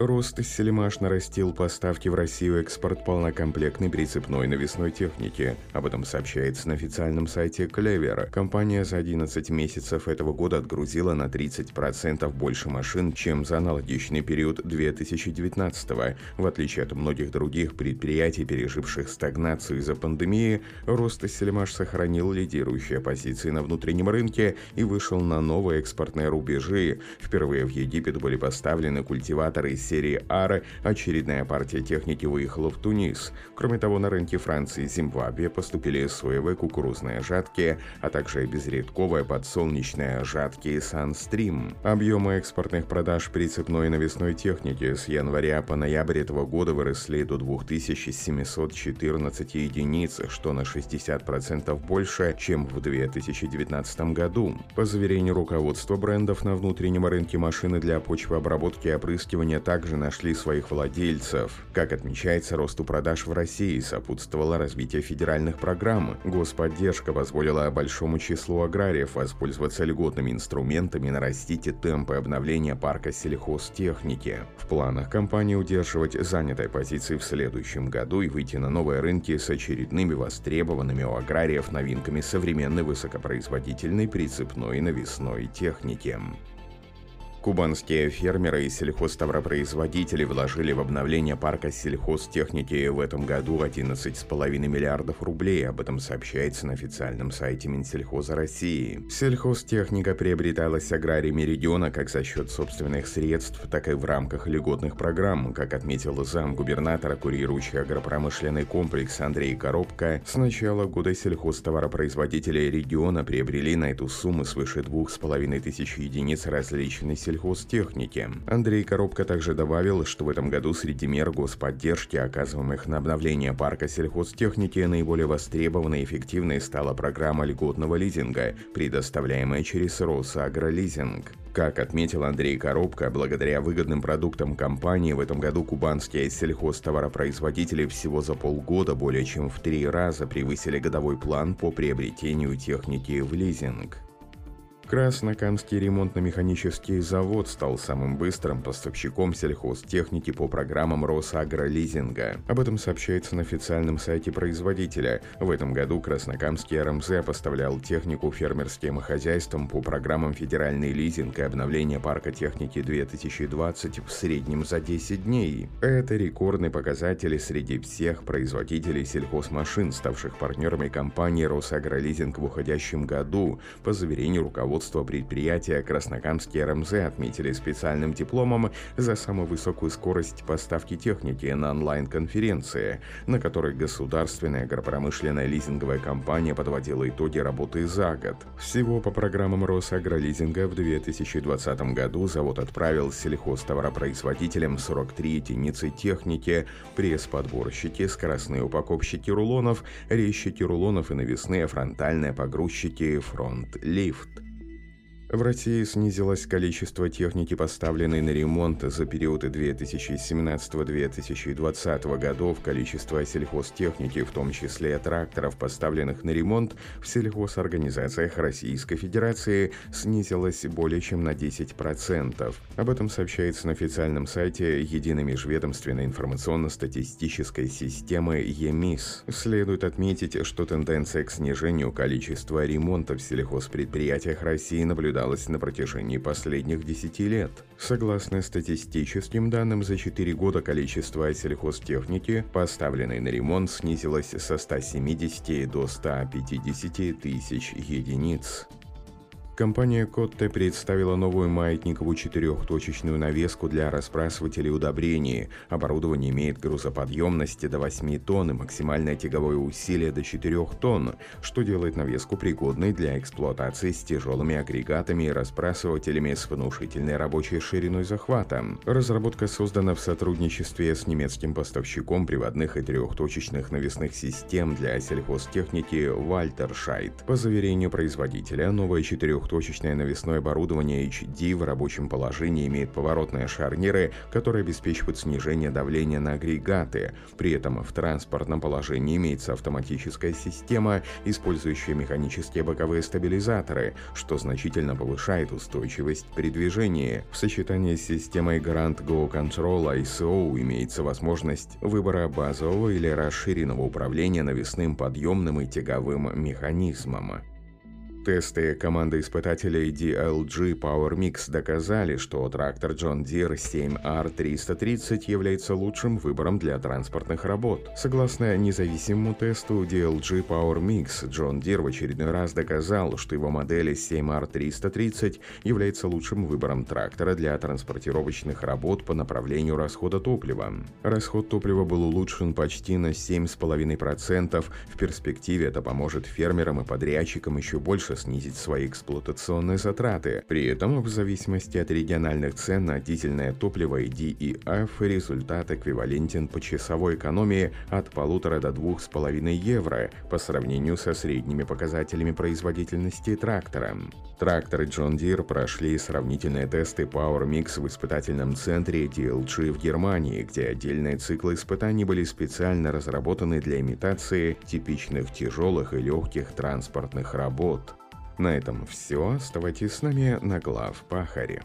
Ростселемаш нарастил поставки в Россию экспорт полнокомплектной прицепной навесной техники. Об этом сообщается на официальном сайте Клевер. Компания за 11 месяцев этого года отгрузила на 30% больше машин, чем за аналогичный период 2019 -го. В отличие от многих других предприятий, переживших стагнацию из-за пандемии, Ростселемаш сохранил лидирующие позиции на внутреннем рынке и вышел на новые экспортные рубежи. Впервые в Египет были поставлены культиваторы из серии Ара очередная партия техники выехала в Тунис. Кроме того, на рынке Франции и Зимбабве поступили СВВ кукурузные жатки, а также безредковые подсолнечные жатки Sunstream. Объемы экспортных продаж прицепной и навесной техники с января по ноябрь этого года выросли до 2714 единиц, что на 60% больше, чем в 2019 году. По заверению руководства брендов на внутреннем рынке машины для почвообработки и опрыскивания также также нашли своих владельцев. Как отмечается, росту продаж в России сопутствовало развитие федеральных программ. Господдержка позволила большому числу аграриев воспользоваться льготными инструментами нарастить темпы обновления парка сельхозтехники. В планах компании удерживать занятой позиции в следующем году и выйти на новые рынки с очередными востребованными у аграриев новинками современной высокопроизводительной прицепной навесной техники. Кубанские фермеры и сельхозтоваропроизводители вложили в обновление парка сельхозтехники в этом году 11,5 миллиардов рублей. Об этом сообщается на официальном сайте Минсельхоза России. Сельхозтехника приобреталась аграриями региона как за счет собственных средств, так и в рамках льготных программ. Как отметил зам губернатора, курирующий агропромышленный комплекс Андрей Коробко, с начала года сельхозтоваропроизводители региона приобрели на эту сумму свыше 2,5 тысяч единиц различной сельхозтехники. Андрей Коробко также добавил, что в этом году среди мер господдержки, оказываемых на обновление парка сельхозтехники, наиболее востребованной и эффективной стала программа льготного лизинга, предоставляемая через Росагролизинг. Как отметил Андрей Коробко, благодаря выгодным продуктам компании в этом году кубанские сельхозтоваропроизводители всего за полгода более чем в три раза превысили годовой план по приобретению техники в лизинг. Краснокамский ремонтно-механический завод стал самым быстрым поставщиком сельхозтехники по программам Росагролизинга. Об этом сообщается на официальном сайте производителя. В этом году Краснокамский РМЗ поставлял технику фермерским хозяйствам по программам «Федеральный лизинг» и обновление парка техники 2020 в среднем за 10 дней. Это рекордный показатель среди всех производителей сельхозмашин, ставших партнерами компании «Росагролизинг» в уходящем году, по заверению руководства руководство предприятия Краснокамский РМЗ отметили специальным дипломом за самую высокую скорость поставки техники на онлайн-конференции, на которой государственная агропромышленная лизинговая компания подводила итоги работы за год. Всего по программам Росагролизинга в 2020 году завод отправил сельхозтоваропроизводителям 43 единицы техники, пресс-подборщики, скоростные упаковщики рулонов, резчики рулонов и навесные фронтальные погрузчики фронт-лифт. В России снизилось количество техники, поставленной на ремонт за периоды 2017-2020 годов. Количество сельхозтехники, в том числе тракторов, поставленных на ремонт в сельхозорганизациях Российской Федерации, снизилось более чем на 10%. Об этом сообщается на официальном сайте Единой межведомственной информационно-статистической системы ЕМИС. Следует отметить, что тенденция к снижению количества ремонта в сельхозпредприятиях России наблюдается наблюдалось на протяжении последних 10 лет. Согласно статистическим данным, за 4 года количество сельхозтехники, поставленной на ремонт, снизилось со 170 до 150 тысяч единиц. Компания Котте представила новую маятниковую четырехточечную навеску для разбрасывателей удобрений. Оборудование имеет грузоподъемность до 8 тонн и максимальное тяговое усилие до 4 тонн, что делает навеску пригодной для эксплуатации с тяжелыми агрегатами и разбрасывателями с внушительной рабочей шириной захвата. Разработка создана в сотрудничестве с немецким поставщиком приводных и трехточечных навесных систем для сельхозтехники Вальтершайт. По заверению производителя, новая четырех Двухточечное навесное оборудование HD в рабочем положении имеет поворотные шарниры, которые обеспечивают снижение давления на агрегаты. При этом в транспортном положении имеется автоматическая система, использующая механические боковые стабилизаторы, что значительно повышает устойчивость при движении. В сочетании с системой Grand Go Control ISO имеется возможность выбора базового или расширенного управления навесным подъемным и тяговым механизмом. Тесты команды испытателей DLG Power Mix доказали, что трактор John Deere 7R330 является лучшим выбором для транспортных работ. Согласно независимому тесту DLG Power Mix, John Deere в очередной раз доказал, что его модель 7R330 является лучшим выбором трактора для транспортировочных работ по направлению расхода топлива. Расход топлива был улучшен почти на 7,5%. В перспективе это поможет фермерам и подрядчикам еще больше снизить свои эксплуатационные затраты. При этом, в зависимости от региональных цен на дизельное топливо и DEF, результат эквивалентен по часовой экономии от полутора до двух с половиной евро по сравнению со средними показателями производительности трактора. Тракторы John Deere прошли сравнительные тесты Power Mix в испытательном центре DLG в Германии, где отдельные циклы испытаний были специально разработаны для имитации типичных тяжелых и легких транспортных работ. На этом все. Оставайтесь с нами на глав Пахаре.